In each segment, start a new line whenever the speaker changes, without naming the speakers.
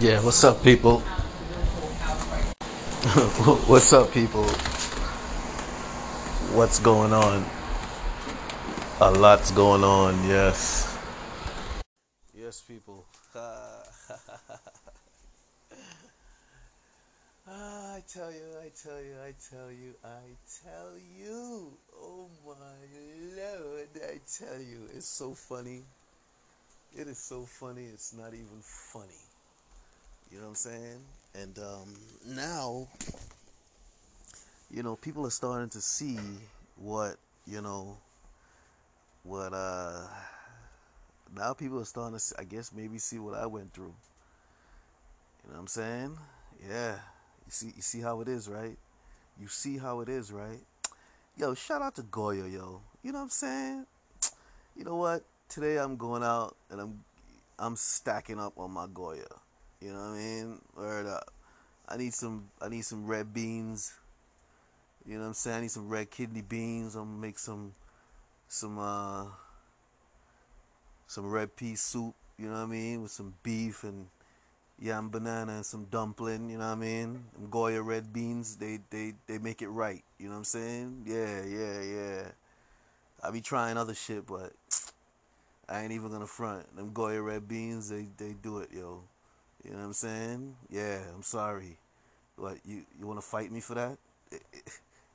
Yeah, what's up, people? what's up, people? What's going on? A lot's going on, yes. Yes, people. Ah, I tell you, I tell you, I tell you, I tell you. Oh my lord, I tell you. It's so funny. It is so funny, it's not even funny. You know what I'm saying? And um, now, you know, people are starting to see what, you know, what, uh, now people are starting to, I guess, maybe see what I went through. You know what I'm saying? Yeah. You see, you see how it is, right? You see how it is, right? Yo, shout out to Goya, yo. You know what I'm saying? You know what? Today I'm going out and I'm I'm stacking up on my Goya. You know what I mean? Word. I need some I need some red beans. You know what I'm saying? I need some red kidney beans. I'm gonna make some some uh some red pea soup, you know what I mean, with some beef and yam banana and some dumpling, you know what I mean? Them Goya red beans, they they they make it right, you know what I'm saying? Yeah, yeah, yeah. I be trying other shit, but I ain't even gonna front. Them Goya red beans, they they do it, yo. You know what I'm saying? Yeah, I'm sorry. What you you want to fight me for that?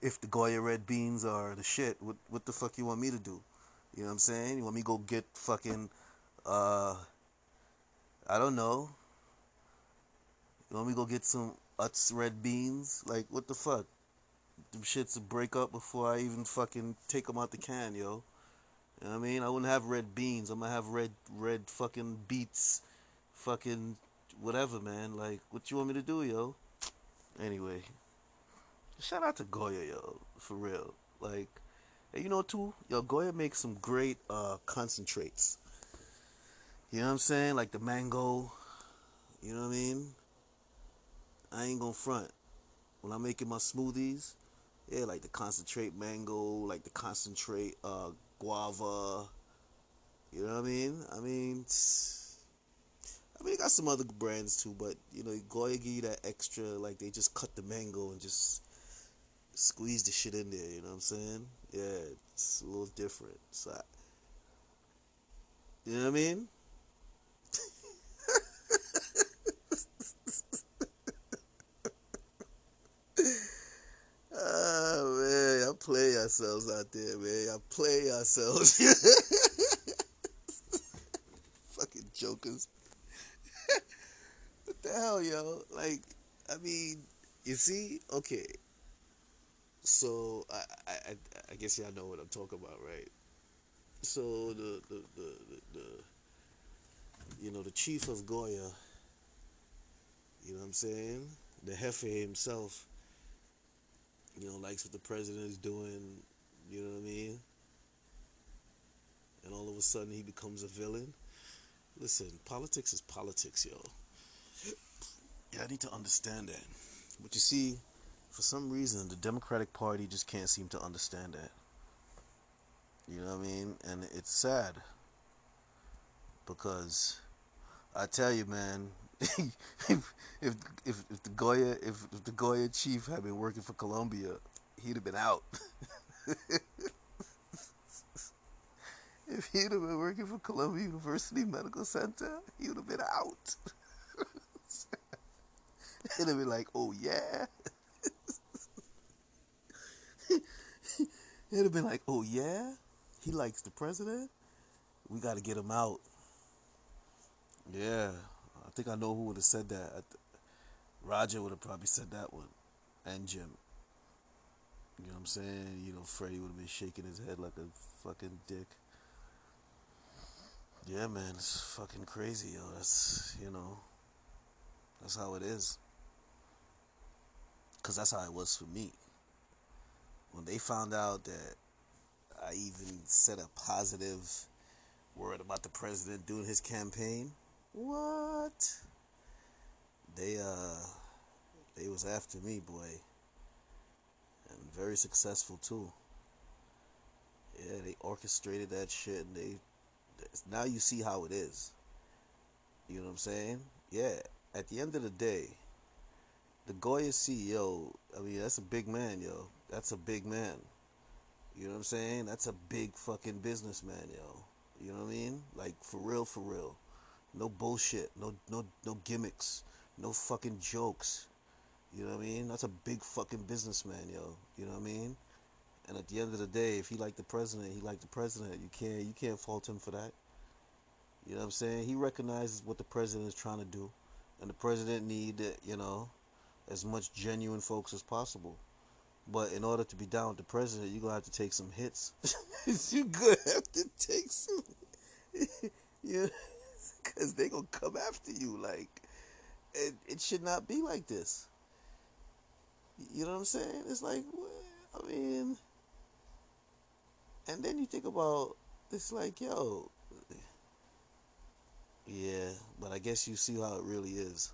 If the Goya red beans are the shit, what what the fuck you want me to do? You know what I'm saying? You want me to go get fucking uh I don't know. You want me to go get some Utz red beans? Like what the fuck? Them shits to break up before I even fucking take them out the can, yo. You know what I mean? I wouldn't have red beans. I'm gonna have red red fucking beets, fucking whatever, man. Like, what you want me to do, yo? Anyway, shout out to Goya, yo, for real. Like, you know too, yo, Goya makes some great uh, concentrates. You know what I'm saying? Like the mango. You know what I mean? I ain't gonna front. When I'm making my smoothies, yeah, like the concentrate mango, like the concentrate uh, guava. You know what I mean? I mean. I mean, they got some other brands too, but you know, Goya give you that extra, like they just cut the mango and just squeeze the shit in there. You know what I'm saying? Yeah, it's a little different. So, I, you know what I mean? oh man, y'all play ourselves out there, man. Y'all play ourselves. Fucking jokers hell, yo? Like, I mean, you see, okay. So I, I, I guess y'all know what I'm talking about, right? So the, the, the, the, the you know, the chief of Goya, you know what I'm saying? The Jefe himself, you know, likes what the president is doing, you know what I mean? And all of a sudden he becomes a villain. Listen, politics is politics, yo. I need to understand that. But you see, for some reason, the Democratic Party just can't seem to understand that. You know what I mean? And it's sad because I tell you, man, if, if if if the Goya if, if the Goya chief had been working for Columbia, he'd have been out. if he'd have been working for Columbia University Medical Center, he would have been out. and they'll be like, oh yeah. Have been like, oh yeah, he likes the president. We got to get him out. Yeah, I think I know who would have said that. Roger would have probably said that one, and Jim. You know what I'm saying? You know, Freddie would have been shaking his head like a fucking dick. Yeah, man, it's fucking crazy, yo. That's you know, that's how it is. Because that's how it was for me. When they found out that I even said a positive word about the president doing his campaign, what? They uh they was after me, boy. And very successful too. Yeah, they orchestrated that shit and they now you see how it is. You know what I'm saying? Yeah. at the end of the day, the Goya CEO, I mean, that's a big man, yo. That's a big man. You know what I'm saying? That's a big fucking businessman, yo. You know what I mean? Like for real, for real. No bullshit. No no no gimmicks. No fucking jokes. You know what I mean? That's a big fucking businessman, yo. You know what I mean? And at the end of the day, if he liked the president, he liked the president. You can't you can't fault him for that. You know what I'm saying? He recognizes what the president is trying to do, and the president need you know as much genuine folks as possible. But in order to be down with the president, you're gonna have to take some hits. you're gonna have to take some, yeah, because they gonna come after you. Like, it, it should not be like this. You know what I'm saying? It's like, I mean, and then you think about it's like, yo, yeah, but I guess you see how it really is.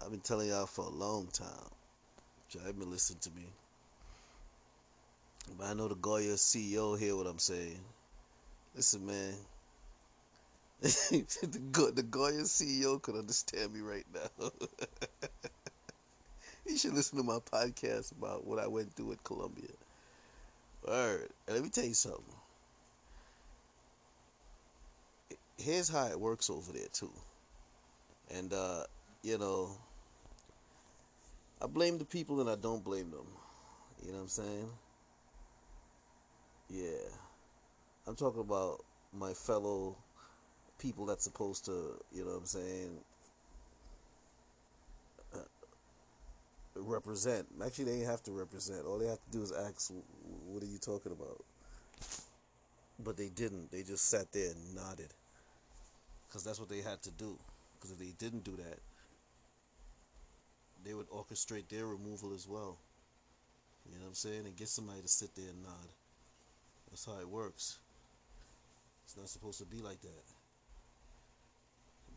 I've been telling y'all for a long time. Y'all have been listening to me. But I know the Goya CEO hear what I'm saying. Listen, man. the, Go- the Goya CEO could understand me right now. you should listen to my podcast about what I went through at Columbia. Alright, let me tell you something. Here's how it works over there too. And uh, you know, I blame the people and I don't blame them. You know what I'm saying? Yeah. I'm talking about my fellow people that's supposed to, you know what I'm saying, uh, represent. Actually, they have to represent. All they have to do is ask, what are you talking about? But they didn't. They just sat there and nodded. Because that's what they had to do. Because if they didn't do that, they would orchestrate their removal as well. You know what I'm saying? And get somebody to sit there and nod. That's how it works. It's not supposed to be like that.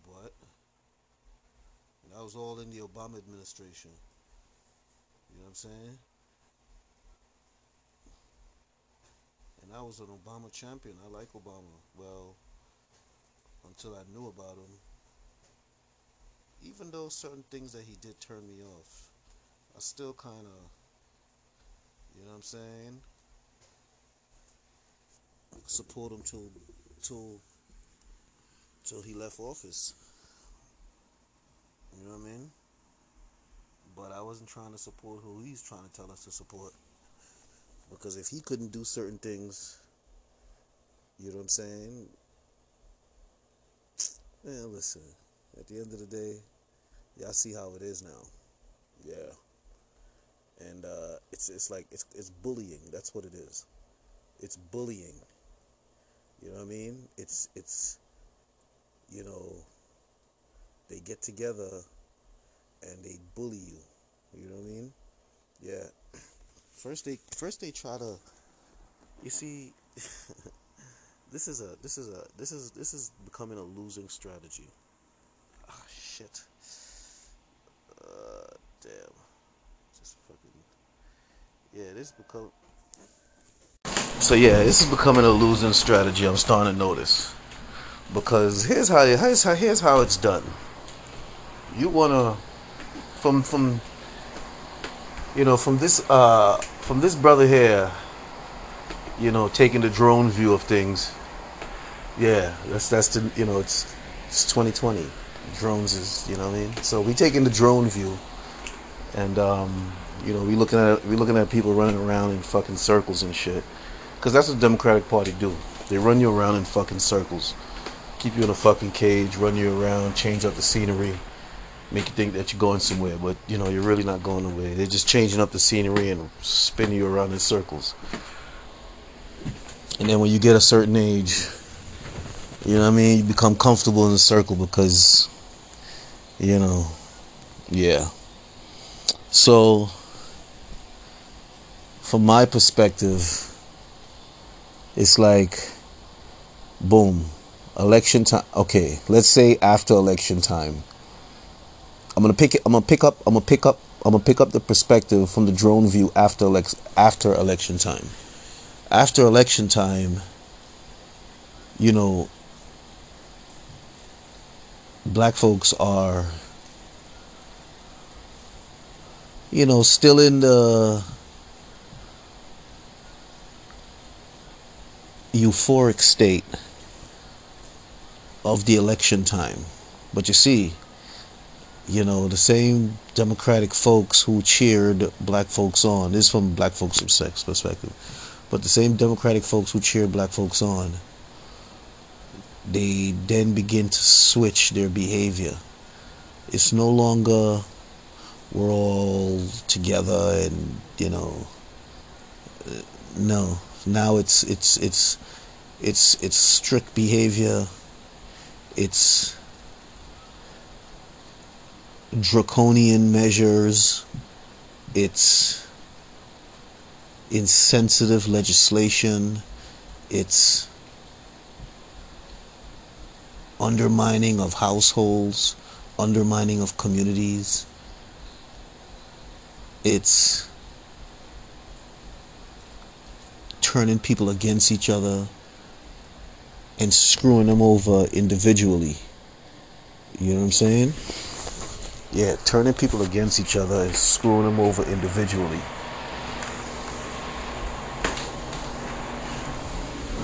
But that was all in the Obama administration. You know what I'm saying? And I was an Obama champion. I like Obama. Well, until I knew about him. Even though certain things that he did turn me off, I still kind of, you know what I'm saying? support him till till till he left office. You know what I mean? But I wasn't trying to support who he's trying to tell us to support. Because if he couldn't do certain things, you know what I'm saying? Man, listen. At the end of the day, y'all see how it is now. Yeah. And uh, it's it's like it's it's bullying. That's what it is. It's bullying. You know what I mean? It's it's you know they get together and they bully you. You know what I mean? Yeah. First they first they try to you see this is a this is a this is this is becoming a losing strategy. Ah shit. Just fucking Yeah, this become so yeah, this is becoming a losing strategy. I'm starting to notice because here's how here's how here's how it's done. You wanna from from you know from this uh from this brother here, you know, taking the drone view of things. Yeah, that's that's the you know it's it's 2020. Drones is you know what I mean. So we taking the drone view, and um, you know we looking at we looking at people running around in fucking circles and shit. Because that's what the Democratic Party do. They run you around in fucking circles. Keep you in a fucking cage, run you around, change up the scenery, make you think that you're going somewhere, but you know, you're really not going nowhere. They're just changing up the scenery and spinning you around in circles. And then when you get a certain age, you know what I mean, you become comfortable in the circle because, you know, yeah. So, from my perspective, it's like boom election time okay let's say after election time i'm gonna pick it i'm gonna pick up i'm gonna pick up i'm gonna pick up the perspective from the drone view after elect after election time. After election time you know black folks are you know, still in the euphoric state of the election time. But you see, you know, the same Democratic folks who cheered black folks on, this is from black folks' sex perspective, but the same Democratic folks who cheered black folks on, they then begin to switch their behavior. It's no longer we're all together and you know no now it's it's it's it's it's strict behavior. It's draconian measures. It's insensitive legislation. It's undermining of households undermining of communities it's turning people against each other and screwing them over individually. You know what I'm saying? Yeah, turning people against each other and screwing them over individually.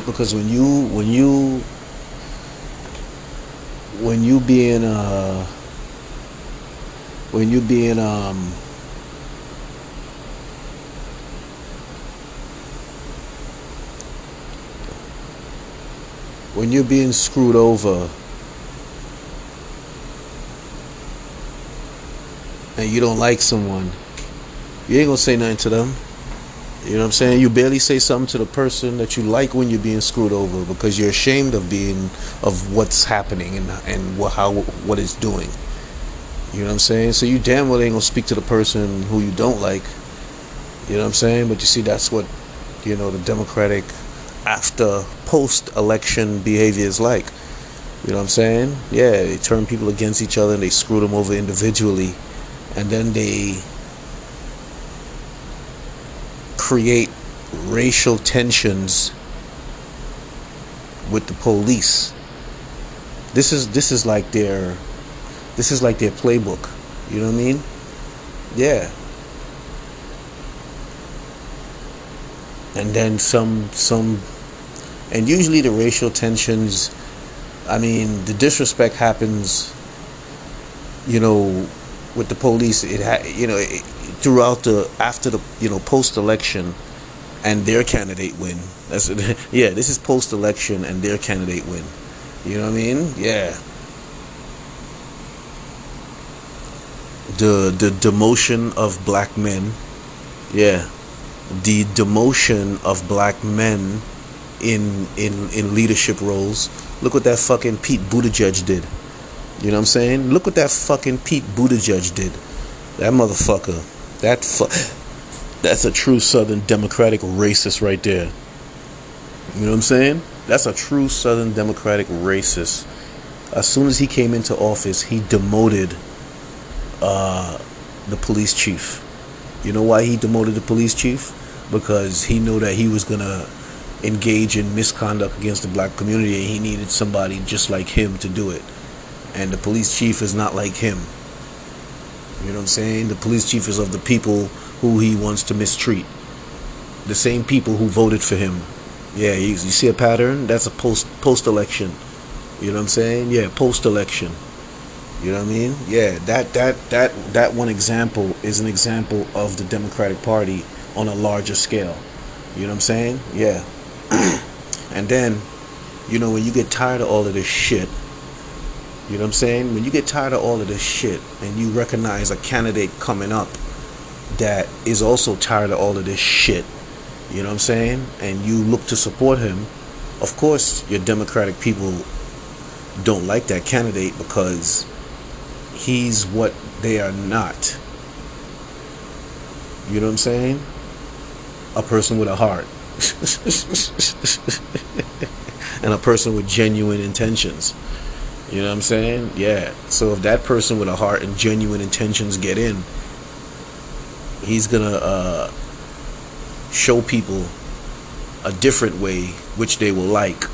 Because when you when you when you being uh when you being um when you're being screwed over and you don't like someone, you ain't gonna say nothing to them. You know what I'm saying? You barely say something to the person that you like when you're being screwed over because you're ashamed of being of what's happening and and what how what it's doing. You know what I'm saying? So you damn well ain't gonna speak to the person who you don't like. You know what I'm saying? But you see, that's what you know the Democratic after post election behavior is like. You know what I'm saying? Yeah, they turn people against each other and they screw them over individually. And then they create racial tensions with the police. This is this is like their this is like their playbook. You know what I mean? Yeah. And then some some and usually the racial tensions i mean the disrespect happens you know with the police. It ha- you know it, throughout the after the you know post election and their candidate win. That's it. yeah this is post election and their candidate win. You know what i mean? Yeah. The the demotion of black men. Yeah the demotion of black men in in in leadership roles. Look what that fucking Pete Buttigieg did. You know what I'm saying? Look what that fucking Pete Buttigieg did. That motherfucker. That fu- That's a true Southern Democratic racist right there. You know what I'm saying? That's a true Southern Democratic racist. As soon as he came into office, he demoted uh, the police chief. You know why he demoted the police chief? Because he knew that he was gonna engage in misconduct against the black community and he needed somebody just like him to do it. And the police chief is not like him. You know what i'm saying? The police chief is of the people who he wants to mistreat. The same people who voted for him. Yeah you, you see a pattern? That's a post post election you know what i'm saying? Yeah post election you know what i mean? Yeah that that that that one example is an example of the democratic party on a larger scale you know what i'm saying yeah and then, you know, when you get tired of all of this shit, you know what I'm saying? When you get tired of all of this shit and you recognize a candidate coming up that is also tired of all of this shit, you know what I'm saying? And you look to support him, of course, your Democratic people don't like that candidate because he's what they are not. You know what I'm saying? A person with a heart. and a person with genuine intentions. You know what I'm saying? Yeah. So if that person with a heart and genuine intentions get in, he's gonna uh, show people a different way which they will like,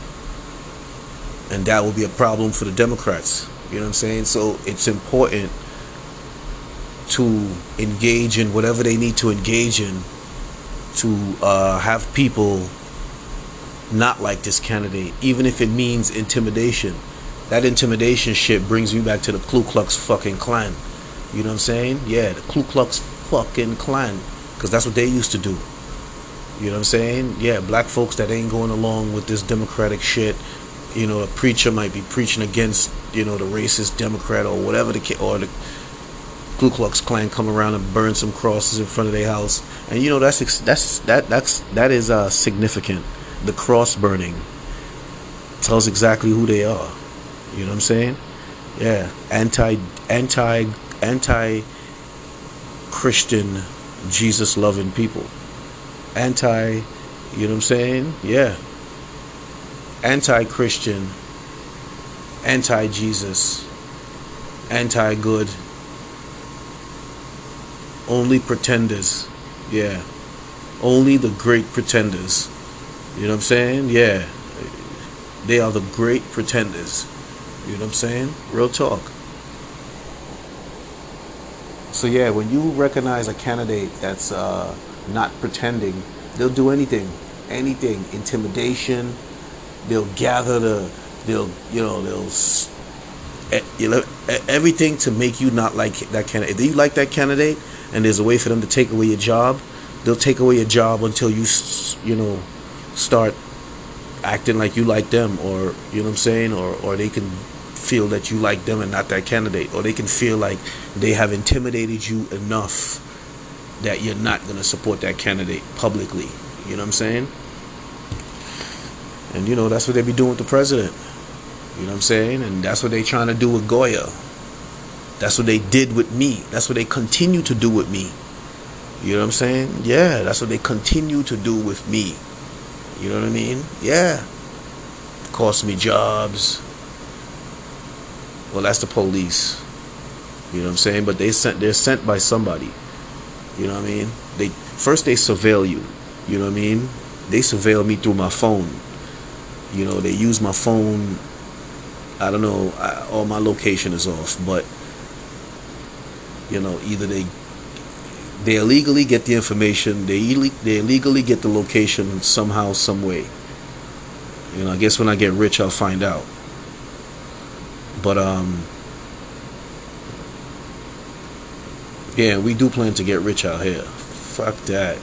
and that will be a problem for the Democrats. You know what I'm saying? So it's important to engage in whatever they need to engage in to uh, have people not like this candidate, even if it means intimidation. That intimidation shit brings me back to the Ku Klux fucking Klan. You know what I'm saying? Yeah, the Ku Klux fucking Klan. Because that's what they used to do. You know what I'm saying? Yeah, black folks that ain't going along with this democratic shit. You know, a preacher might be preaching against, you know, the racist Democrat or whatever the or the Ku Klux Klan come around and burn some crosses in front of their house. And you know that's that's that that's that is uh, significant. The cross burning tells exactly who they are. You know what I'm saying? Yeah, anti anti anti Christian Jesus loving people. Anti, you know what I'm saying? Yeah. Anti Christian, anti Jesus, anti good, only pretenders. Yeah. Only the great pretenders. You know what I'm saying? Yeah. They are the great pretenders. You know what I'm saying? Real talk. So yeah, when you recognize a candidate that's uh, not pretending, they'll do anything, anything, intimidation. They'll gather the, they'll you know they'll, you know everything to make you not like that candidate. If you like that candidate, and there's a way for them to take away your job, they'll take away your job until you you know start acting like you like them, or you know what I'm saying, or or they can feel that you like them and not that candidate, or they can feel like they have intimidated you enough that you're not to support that candidate publicly. You know what I'm saying? And you know, that's what they be doing with the president. You know what I'm saying? And that's what they trying to do with Goya. That's what they did with me. That's what they continue to do with me. You know what I'm saying? Yeah, that's what they continue to do with me. You know what I mean? Yeah. Cost me jobs, well, that's the police. You know what I'm saying? But they sent they're sent by somebody. You know what I mean? They first they surveil you. You know what I mean? They surveil me through my phone. You know, they use my phone. I don't know. I, all my location is off, but you know, either they they illegally get the information, they they illegally get the location somehow, some way. You know, I guess when I get rich, I'll find out. But um yeah, we do plan to get rich out here. Fuck that.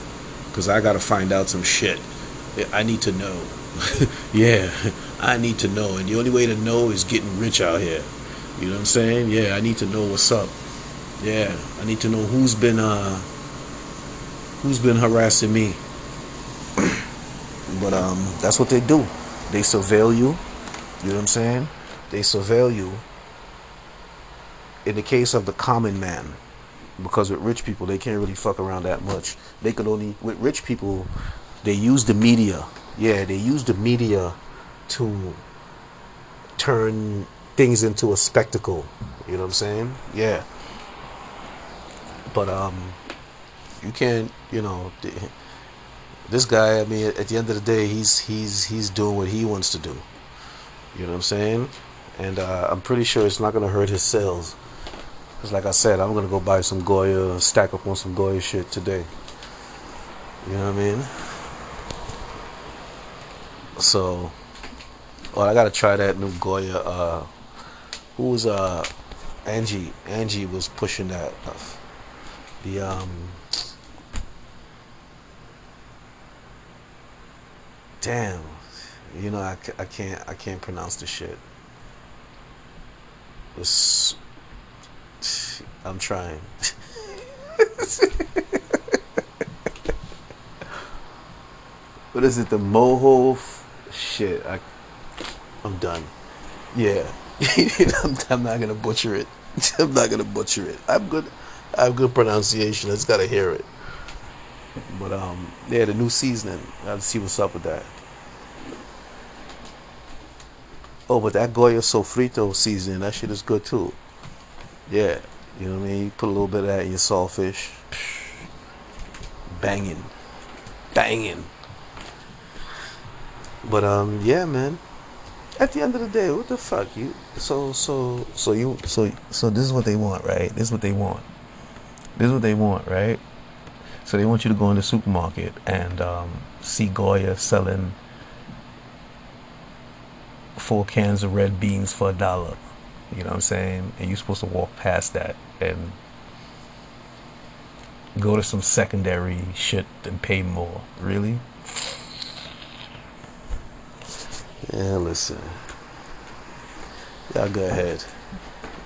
Cuz I got to find out some shit. I need to know. yeah, I need to know and the only way to know is getting rich out here. You know what I'm saying? Yeah, I need to know what's up. Yeah, I need to know who's been uh who's been harassing me. but um that's what they do. They surveil you. You know what I'm saying? they surveil you in the case of the common man because with rich people they can't really fuck around that much they could only with rich people they use the media yeah they use the media to turn things into a spectacle you know what i'm saying yeah but um you can't you know this guy i mean at the end of the day he's he's he's doing what he wants to do you know what i'm saying and uh, I'm pretty sure it's not gonna hurt his sales. Cause like I said, I'm gonna go buy some Goya, stack up on some Goya shit today. You know what I mean? So, well, I gotta try that new Goya. Uh, who was uh, Angie? Angie was pushing that. The um. Damn, you know I, I can't I can't pronounce the shit was I'm trying. what is it? The moho? Shit, I, I'm done. Yeah, I'm, I'm, not gonna butcher it. I'm not gonna butcher it. I'm good. I have good pronunciation. I just gotta hear it. But um, yeah, the new seasoning. I'll see what's up with that. Oh, but that Goya sofrito seasoning, that shit is good too. Yeah, you know what I mean? You put a little bit of that in your saltfish. Banging. Banging. But um yeah, man. At the end of the day, what the fuck? You so so so you so so this is what they want, right? This is what they want. This is what they want, right? So they want you to go in the supermarket and um, see Goya selling four cans of red beans for a dollar. You know what I'm saying? And you're supposed to walk past that and go to some secondary shit and pay more. Really? Yeah, listen. Y'all go ahead.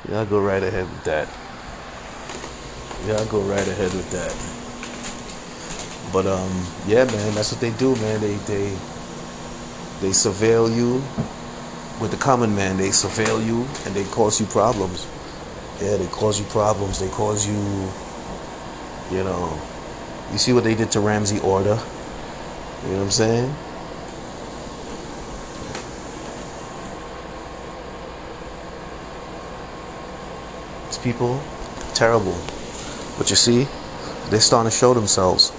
Y'all go right ahead with that. Y'all go right ahead with that. But um, yeah, man, that's what they do, man. They they they surveil you with the common man. They surveil you and they cause you problems. Yeah, they cause you problems. They cause you, you know, you see what they did to Ramsey Orta. You know what I'm saying? These people, terrible. But you see, they're starting to show themselves.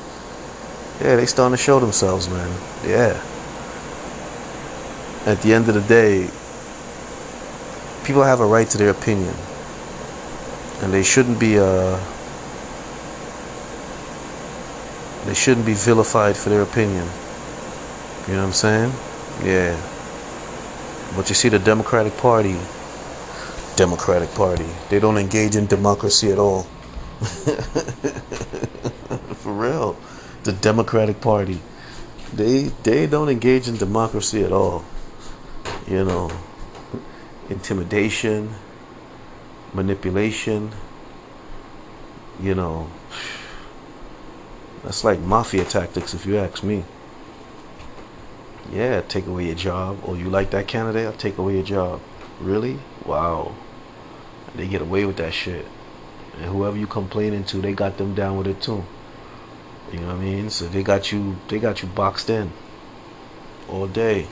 Yeah, they starting to show themselves, man. Yeah. At the end of the day, people have a right to their opinion. And they shouldn't be uh they shouldn't be vilified for their opinion. You know what I'm saying? Yeah. But you see the Democratic Party Democratic Party. They don't engage in democracy at all. For real. The Democratic Party. They they don't engage in democracy at all. You know, intimidation, manipulation, you know, that's like mafia tactics if you ask me. Yeah, take away your job. Or you like that candidate? I'll take away your job. Really? Wow. They get away with that shit. And whoever you complaining to, they got them down with it too. You know what I mean? So they got you they got you boxed in all day.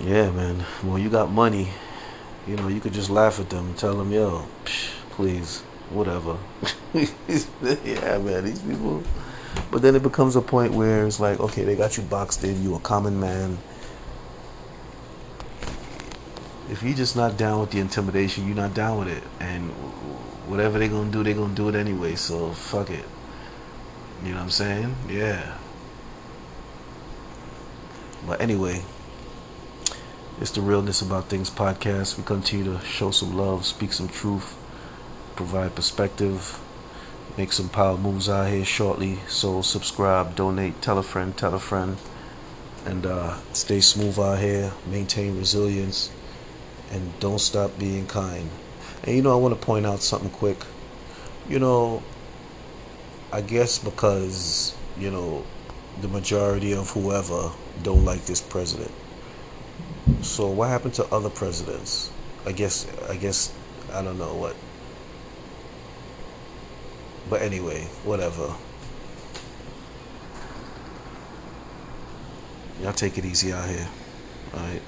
Yeah, man. Well, you got money. You know, you could just laugh at them and tell them, yo, psh, please, whatever. yeah, man, these people. But then it becomes a point where it's like, okay, they got you boxed in. You a common man. If you're just not down with the intimidation, you're not down with it. And whatever they're to do, they're to do it anyway. So, fuck it. You know what I'm saying? Yeah. But anyway. It's the Realness About Things podcast. We continue to show some love, speak some truth, provide perspective, make some power moves out here shortly. So subscribe, donate, tell a friend, tell a friend, and uh, stay smooth out here. Maintain resilience, and don't stop being kind. And you know, I want to point out something quick. You know, I guess because you know the majority of whoever don't like this president so what happened to other presidents? I guess I guess I don't know what. But anyway, whatever. Y'all take it easy out here. Alright.